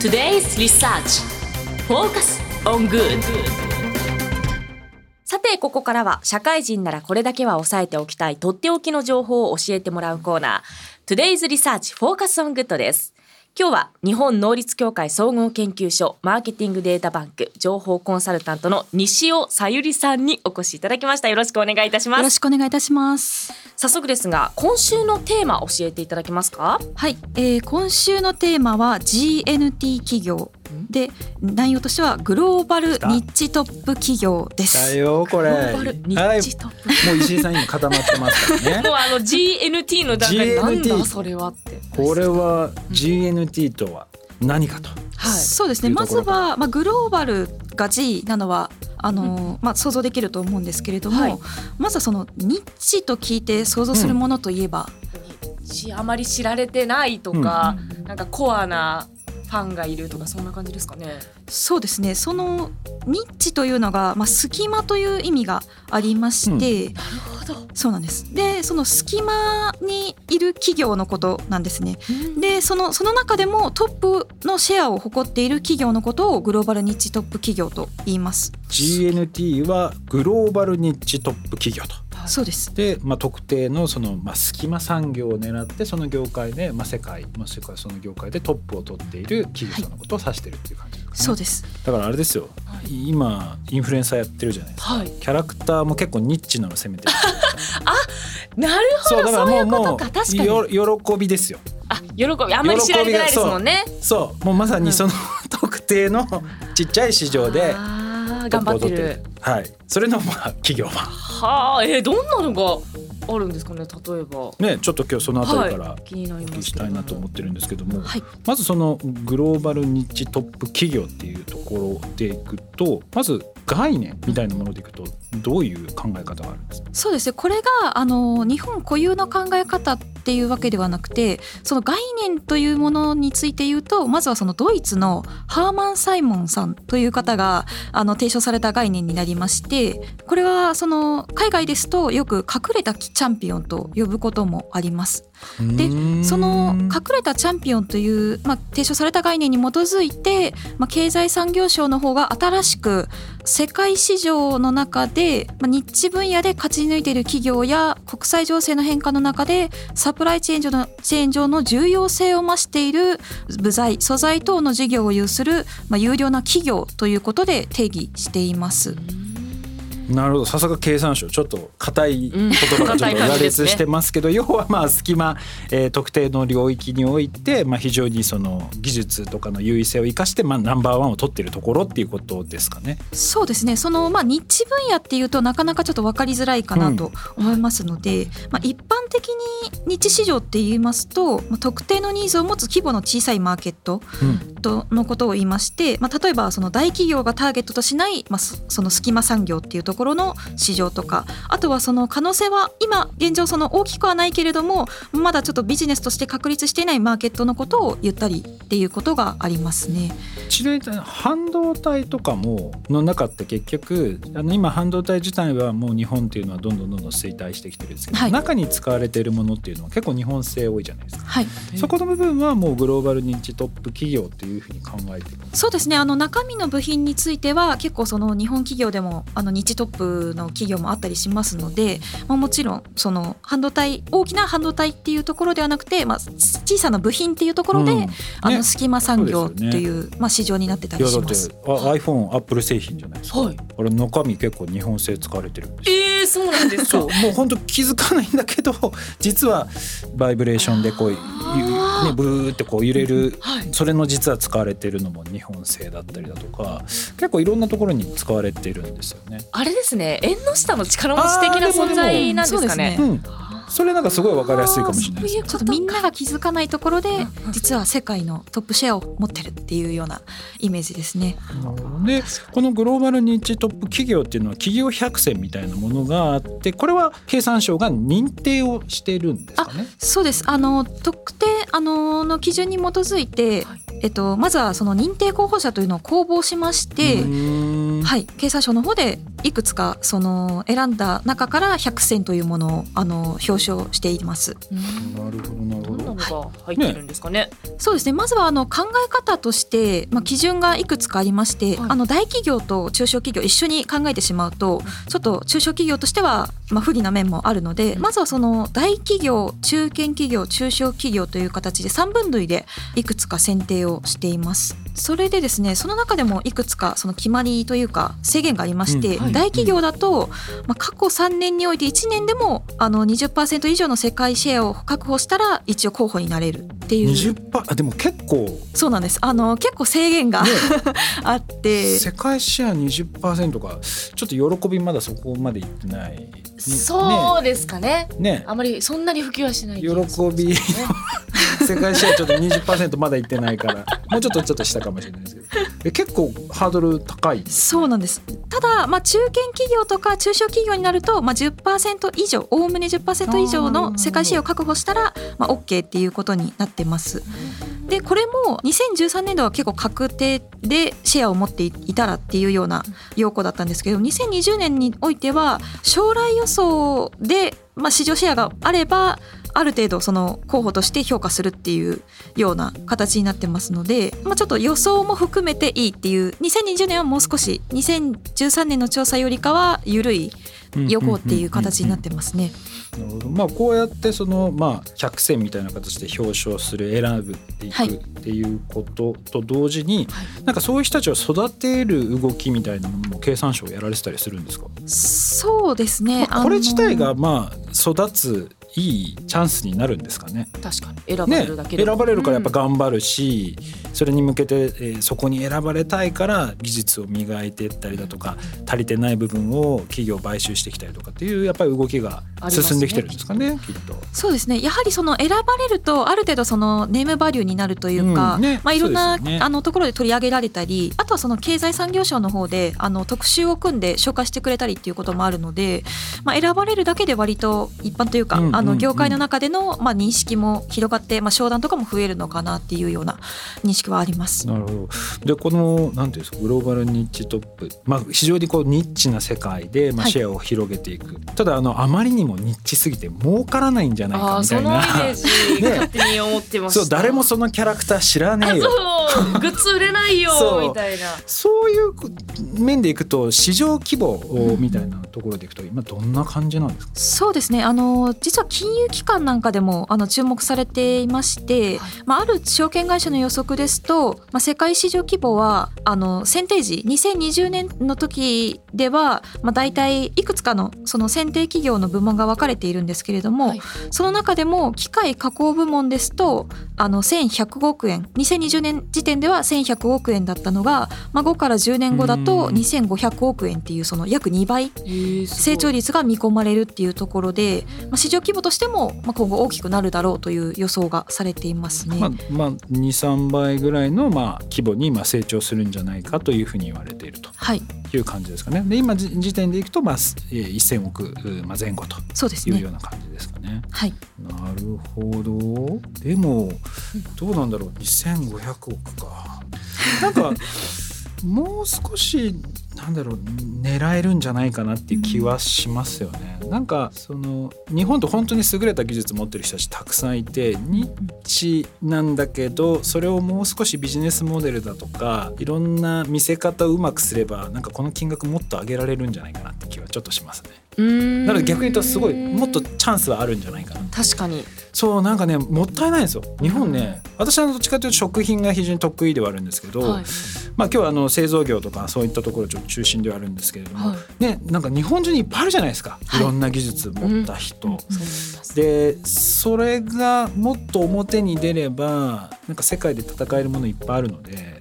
Today's Research Focus on Good さてここからは社会人ならこれだけは押さえておきたいとっておきの情報を教えてもらうコーナー Today's Research Focus on Good です今日は日本能率協会総合研究所マーケティングデータバンク情報コンサルタントの西尾さゆりさんにお越しいただきました。よろしくお願いいたします。よろしくお願いいたします。早速ですが今週のテーマ教えていただけますか？はい、えー、今週のテーマは GNT 企業で内容としてはグローバルニッチトップ企業です。だよこれ。グローバルニッチトップ、はい、もう石井さんにも固まってますからね。もうあの GNT の段階で。なんだそれはって。これは GNT とは何かと。はい。そうですね。まずは、まあ、グローバルが G なのはあの、まあ、想像できると思うんですけれども、はい。まずはそのニッチと聞いて想像するものといえば、しあまり知られてないとか、なんかコアなファンがいるとかそんな感じですかね。そうですね。そのニッチというのが、まあ、隙間という意味がありまして、なるほど。そうなんです。でその隙間にいる企業のことなんですね。でそのその中でもトップのシェアを誇っている企業のことをグローバルニッチトップ企業と言います。GNT はグローバルニッチトップ企業と。そうです。で、まあ、特定のその、まあ、隙間産業を狙ってその業界で、まあ、世界もしくはその業界でトップを取っている企業さんのことを指してるっていう感じ。そうです。だからあれですよ、今インフルエンサーやってるじゃないですか、はい。キャラクターも結構ニッチなの攻めてる なるほど。そういうことか。確かに。よ喜びですよ。あ喜び。あんまり知られてないですもんね。そう。もうまさにその特定のちっちゃい市場で頑張ってる。取ってる。はい。それのまあ企業は。はあえー、どんなのがあるんですかね例えば。ねちょっと今日そのあたりからはい、気になりお聞きますしたいなと思ってるんですけども、はい。まずそのグローバルニッチトップ企業っていうところでいくとまず概念みたいなものでいくとどういう考え方があるんですか？そうですね。これがあの日本固有の考え方っていうわけではなくてその概念というものについて言うとまずはそのドイツのハーマン・サイモンさんという方があの提唱された概念になりましてこれはその海外ですとよく隠れたチャンピオンと呼ぶこともあります。でその隠れたチャンピオンという、まあ、提唱された概念に基づいて、まあ、経済産業省の方が新しく世界市場の中で、まあ、ニッチ分野で勝ち抜いている企業や国際情勢の変化の中でサプライチェーン上のチェーン上の重要性を増している部材素材等の事業を有する、まあ、有料な企業ということで定義しています。なるほど。さすが経産省。ちょっと硬い言葉がちょっと羅列してますけど、要はまあ隙間、えー特定の領域において、まあ、非常にその技術とかの優位性を生かして、まあ、ナンバーワンを取っているところっていうことですかね。そうですね。その、まあ、ニッチ分野っていうとなかなかちょっと分かりづらいかなと思いますので、まあ、一般的にニッチ市場って言いますと、まあ、特定のニーズを持つ規模の小さいマーケットうん。とのことを言いまして、まあ、例えばその大企業がターゲットとしない、まあ、そその隙間産業っていうところの市場とかあとはその可能性は今現状その大きくはないけれどもまだちょっとビジネスとして確立していないマーケットのことを言ったりっていうことがありますね。ちなみに半導体とかもの中って結局あの今半導体自体はもう日本っていうのはどんどんどんどん衰退してきてるんですけど、はい中に使われているものっていうのは結構日本製多いじゃないですか。はいそこの部分はもうグローバル認知トップ企業っていうふうに考えてるそうですねあの中身の部品については結構その日本企業でもあの日トップの企業もあったりしますので、まあ、もちろんその半導体大きな半導体っていうところではなくて、まあ、小さな部品っていうところで、うん。あのね。隙間産業っていう、まあ、市場になってたいやだってりします。あ iPhone アップル製品じゃないですか、はい。あれ中身結構日本製使われてるんですよ。えー、そうなんですか？もう本当気づかないんだけど実はバイブレーションでこうねブーってこう揺れるはい。それの実は使われてるのも日本製だったりだとか結構いろんなところに使われてるんですよね。あれですね縁の下の力持ち的な存在なんですかね。それなんかすごいわかりやすいかもしれないですね。ちょっとみんなが気づかないところでうん実は世界のトップシェアを持ってるっていうようなイメージですね。でこのグローバルニッチトップ企業っていうのは企業百選みたいなものがあってこれは経産省が認定をしているんですかね？そうですあの特定あのの基準に基づいて、はいえっと、まずはその認定候補者というのを公募しまして、うーんはい、経産省の方でいくつかその選んだ中から100選というものをあの表彰しています。なるほどなるほど。のが入ってるんですかね。そうですねまずはあの考え方として、まあ、基準がいくつかありまして、はい、あの大企業と中小企業一緒に考えてしまうとちょっと中小企業としては、まあ、不利な面もあるので、まずはその大企業中堅企業中小企業という形で3分類でいくつか選定をしています。それでですねその中でもいくつかその決まりというか制限がありまして、うんはい、大企業だと、まあ、過去3年において1年でもあの20%以上の世界シェアを確保したら一応候補になれるっていう。20%あでも結構。そうなんです。あの結構制限が、ね、あって。世界シェア20%か。ちょっと喜びまだそこまでいってない。そうですかね。ね。あまりそんなに普及はしない、ね、喜び世界シェアちょっと20%まだいってないから。もうちょっとちょっと下かもしれないですけど。え結構ハードル高い？そうなんです。ただ、まあ、中堅企業とか中小企業になると、まあ10%以上おおむね10%以上の世界シェアを確保したら、まあ、OK っていうことになってます。でこれも2013年度は結構確定でシェアを持っていたらっていうような要項だったんですけど2020年においては将来予想で、まあ、市場シェアがあればある程度その候補として評価するっていうような形になってますので、まあ、ちょっと予想も含めていいっていう2020年はもう少し2013年の調査よりかは緩い予行っていう形になってますね。なるほど。まあこうやってそのまあ100選みたいな形で表彰する選ぶっていくっていうことと同時に、はい、なんかそういう人たちを育てる動きみたいなものも経産省やられてたりするんですか？そうですね、まあ、これ自体がまあ育ついいチャンスになるんですかね。確かに。選ばれるだけで、ね、選ばれるからやっぱ頑張るし、うん、それに向けて、えー、そこに選ばれたいから技術を磨いていったりだとか足りてない部分を企業買収してきたりとかっていうやっぱり動きが進んできてるんですかね、ね、きっと。そうですね。やはりその選ばれるとある程度そのネームバリューになるというか、うんね、まあ、いろんな、ね、あのところで取り上げられたりあとはその経済産業省の方であの特集を組んで紹介してくれたりっていうこともあるので、まあ、選ばれるだけで割と一般というか、うん、あの業界の中での、まあ、認識も広がって、まあ、商談とかも増えるのかなっていうような認識はあります。なるほどでこのなんていうんですかグローバルニッチトップ、まあ、非常にこうニッチな世界で、まあ、シェアを広げていく、はい、ただあのあまりにもニッチすぎて儲からないんじゃないかみたいな。勝手に思ってまそう誰もそのキャラクター知らねえよ。グッズ売れないよみたいな。そういう面でいくと市場規模みたいなところでいくと今どんな感じなんですか？そうですねあの実は金融機関なんかでもあの注目されていまして、はい、まあ、ある証券会社の予測ですと、まあ、世界市場規模はあの選定時2020年の時では、まあ、大体いくつかのその選定企業の部門が分かれているんですけれども、はい、その中でも機械加工部門ですとあの1100億円2020年時点では1100億円だったのが、まあ、5から10年後だと2500億円っていうその約2倍成長率が見込まれるっていうところで、まあ、市場規模としても今後大きくなるだろうという予想がされていますね。まあ、まあ、23倍ぐらいのまあ規模にまあ成長するんじゃないかというふうに言われているという感じですかね。で今時点でいくとまあ1000億前後というような感じですかね。はい、なるほどでもどうなんだろう2500億か。なんか もう少しなんだろう狙えるんじゃないかなっていう気はしますよね。なんかその日本と本当に優れた技術持ってる人たちたくさんいてニッチなんだけどそれをもう少しビジネスモデルだとかいろんな見せ方をうまくすればなんかこの金額もっと上げられるんじゃないかなって気はちょっとしますね。なので逆に言うとすごいもっとチャンスはあるんじゃないかな。確かに。そうなんかねもったいないんですよ。日本ね私はどっちかというと食品が非常に得意ではあるんですけど、はい、まあ今日はあの製造業とかそういったところちょっと中心ではあるんですけれども、はい、ねなんか日本中にいっぱいあるじゃないですか、はい、いろんな技術持った人、うん、でそれがもっと表に出ればなんか世界で戦えるものいっぱいあるので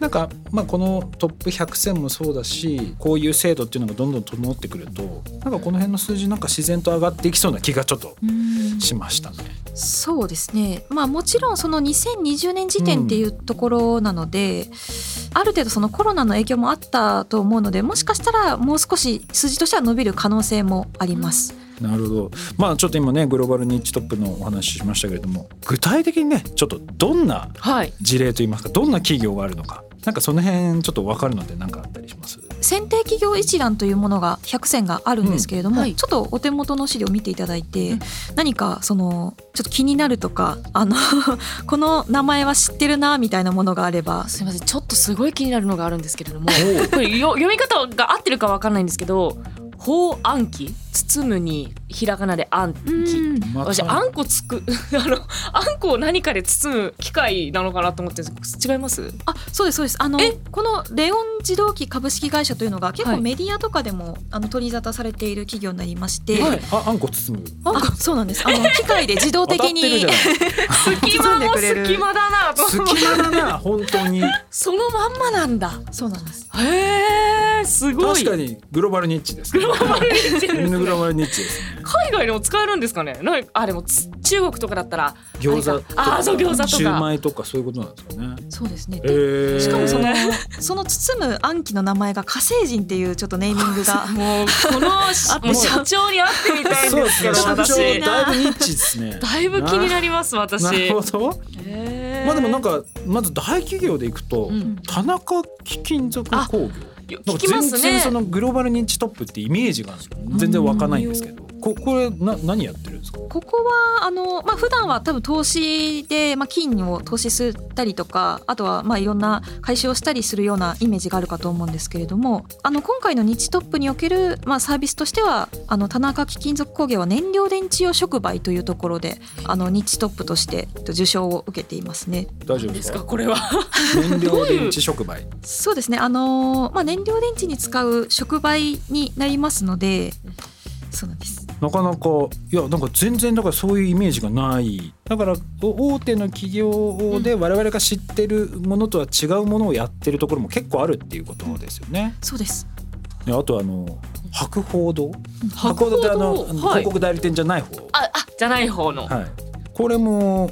なんかまあこのトップ100選もそうだしこういう制度っていうのがどんどん整ってくるとなんかこの辺の数字なんか自然と上がっていきそうな気がちょっとしましたね。そうですね、まあ、もちろんその2020年時点っていうところなので、うん、ある程度そのコロナの影響もあったと思うのでもしかしたらもう少し数字としては伸びる可能性もあります。なるほど。まあちょっと今ねグローバルニッチトップのお話ししましたけれども具体的にねちょっとどんな事例といいますか、はい、どんな企業があるのかなんかその辺ちょっと分かるので何かあったりします？選定企業一覧というものが100選があるんですけれども、うんはい。ちょっとお手元の資料を見ていただいて、何かそのちょっと気になるとかあの この名前は知ってるなみたいなものがあれば。すみません。ちょっとすごい気になるのがあるんですけれどもこれよ読み方が合ってるかわかんないんですけど「法暗記」包むにひらがなで暗記。ま私あんこつく あのあんこを何かで包む機械なのかなと思って違います？あそうですそうです。あのえ？このレオン自動機株式会社というのが結はい。構メディアとかでも、あの取り沙汰されている企業になりまして、はい。ああんこ包む。あそうなんです。あの 機械で自動的当たってるじゃない隙間も隙間だな隙間だな本当に。そのまんまなんだ。そうなんです。へえすごい。確かにグローバルニッチです、ね、グローバルニッチグローバルニッチですね。海外でも使えるんですかね？なあでもつ中国とかだったら餃子とか。あそう餃子とか。シューマイとかそういうことなんですかね。そうですね。へー。しかもそのその包む暗記の名前が火星人っていうちょっとネーミングが もうこのしもう社長に会ってみたいんそうでけどですすね社長私だいぶニッチですね。だいぶ気になります私。なるほど。へー。まあでもなんかまず大企業でいくと、うん。田中貴金属工業聞きますね。全然そのグローバル認知トップってイメージが全然湧かないんですけど、ここれな何やってるんですか？ここはあの、まあ普段は多分投資で、まあ、金を投資したりとかあとはまあいろんな回収をしたりするようなイメージがあるかと思うんですけれどもあの今回の日トップにおける、まあ、サービスとしてはあの田中貴金属工業は燃料電池用触媒というところであの日トップとして受賞を受けていますね。大丈夫でですか？かこれは。燃料電池触媒。そうですね。あの、まあ、燃料電池に使う触媒になりますのでそうなんです。なかなかいやなんか全然だからそういうイメージがない。だからお大手の企業で我々が知ってるものとは違うものをやってるところも結構あるっていうことですよね。そうです。であとあの博報堂？博報堂博報堂ってあの、はい。広告代理店じゃない方？ああじゃない方の、はい。これも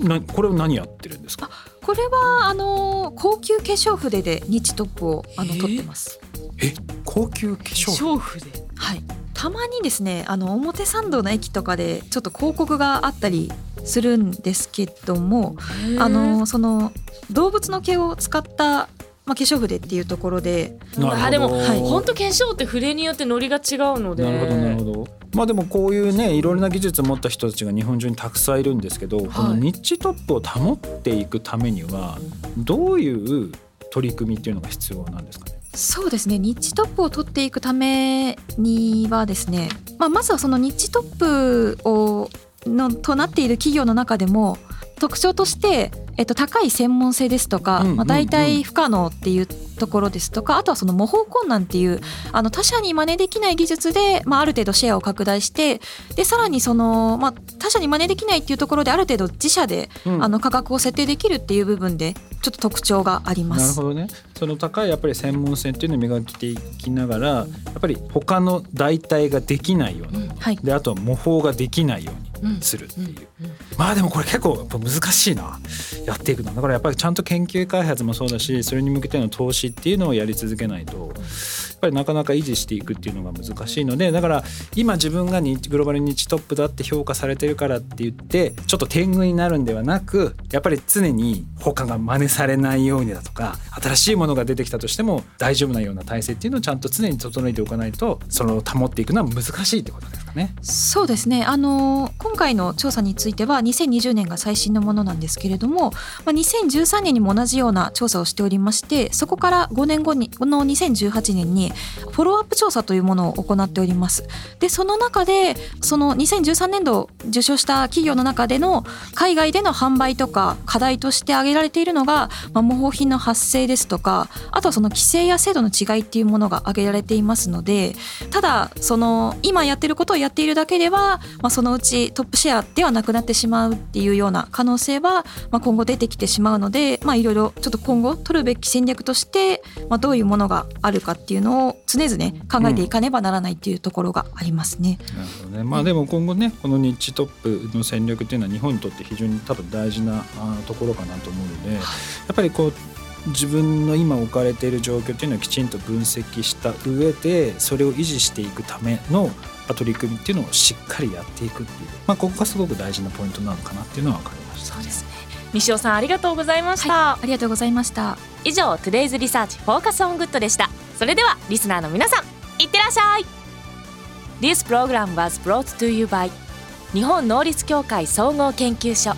なこれを何やってるんですか？これはあの高級化粧筆で日トップをあのえー取ってます。え高級化粧娼婦ではい、たまにですねあの表参道の駅とかでちょっと広告があったりするんですけどもあのその動物の毛を使った、まあ、化粧筆っていうところで。あでも、はい。本当化粧って筆によってノリが違うので。なるほどなるほどまあでもこういうねいろいろな技術を持った人たちが日本中にたくさんいるんですけど、このニッチトップを保っていくためにはどういう取り組みっていうのが必要なんですかね？そうですね。ニッチトップを取っていくためにはですね、まあ、まずはそのニッチトップをのとなっている企業の中でも特徴として、えっと、高い専門性ですとか、まあ、大体不可能っていうところですとかあとはその模倣困難っていうあの他社に真似できない技術で、まあ、ある程度シェアを拡大してでさらにその、まあ、他社に真似できないっていうところである程度自社で、うん。あの価格を設定できるっていう部分でちょっと特徴があります。なるほどね。その高いやっぱり専門性っていうのを磨きていきながらやっぱり他の代替ができないような。はい。であとは模倣ができないようにするっていう、まあでもこれ結構やっぱ難しいな。やっていくの。だからやっぱりちゃんと研究開発もそうだしそれに向けての投資っていうのをやり続けないとやっぱりなかなか維持していくっていうのが難しいのでだから今自分がグローバルニッチトップだって評価されてるからって言ってちょっと天狗になるんではなくやっぱり常に他が真似されないようにだとか新しいものが出てきたとしても大丈夫なような体制っていうのをちゃんと常に整えておかないとその保っていくのは難しいってことですかね。そうですねあの今回の調査については2020年が最新のものなんですけれども、まあ、2013年にも同じような調査をしておりましてそこから5年後にこの2018年にフォローアップ調査というものを行っておりますでその中でその2013年度受賞した企業の中での海外での販売とか課題として挙げられているのが、まあ、模倣品の発生ですとかあとはその規制や制度の違いっていうものが挙げられていますのでただその今やってることをやっているだけでは、まあ、そのうちトップシェアではなくなってしまうっていうような可能性は、まあ、今後出てきてしまうので、まあ、いろいろちょっと今後取るべき戦略として、まあ、どういうものがあるかっていうのを常々考えていかねばならないっていうところがありますね。なるほどね。まあでも今後ねこのニッチトップの戦略っていうのは日本にとって非常に多分大事なあところかなと思うので、やっぱりこう自分の今置かれている状況っていうのをきちんと分析した上でそれを維持していくための取り組みっていうのをしっかりやっていくっていう、まあ、ここがすごく大事なポイントなのかなっていうのは分かりました。そうですね。西尾さんありがとうございました、ありがとうございました。以上 Today's Research Focus on Good でした。それではリスナーの皆さんいってらっしゃい。This program was brought to you by 日本能率協会総合研究所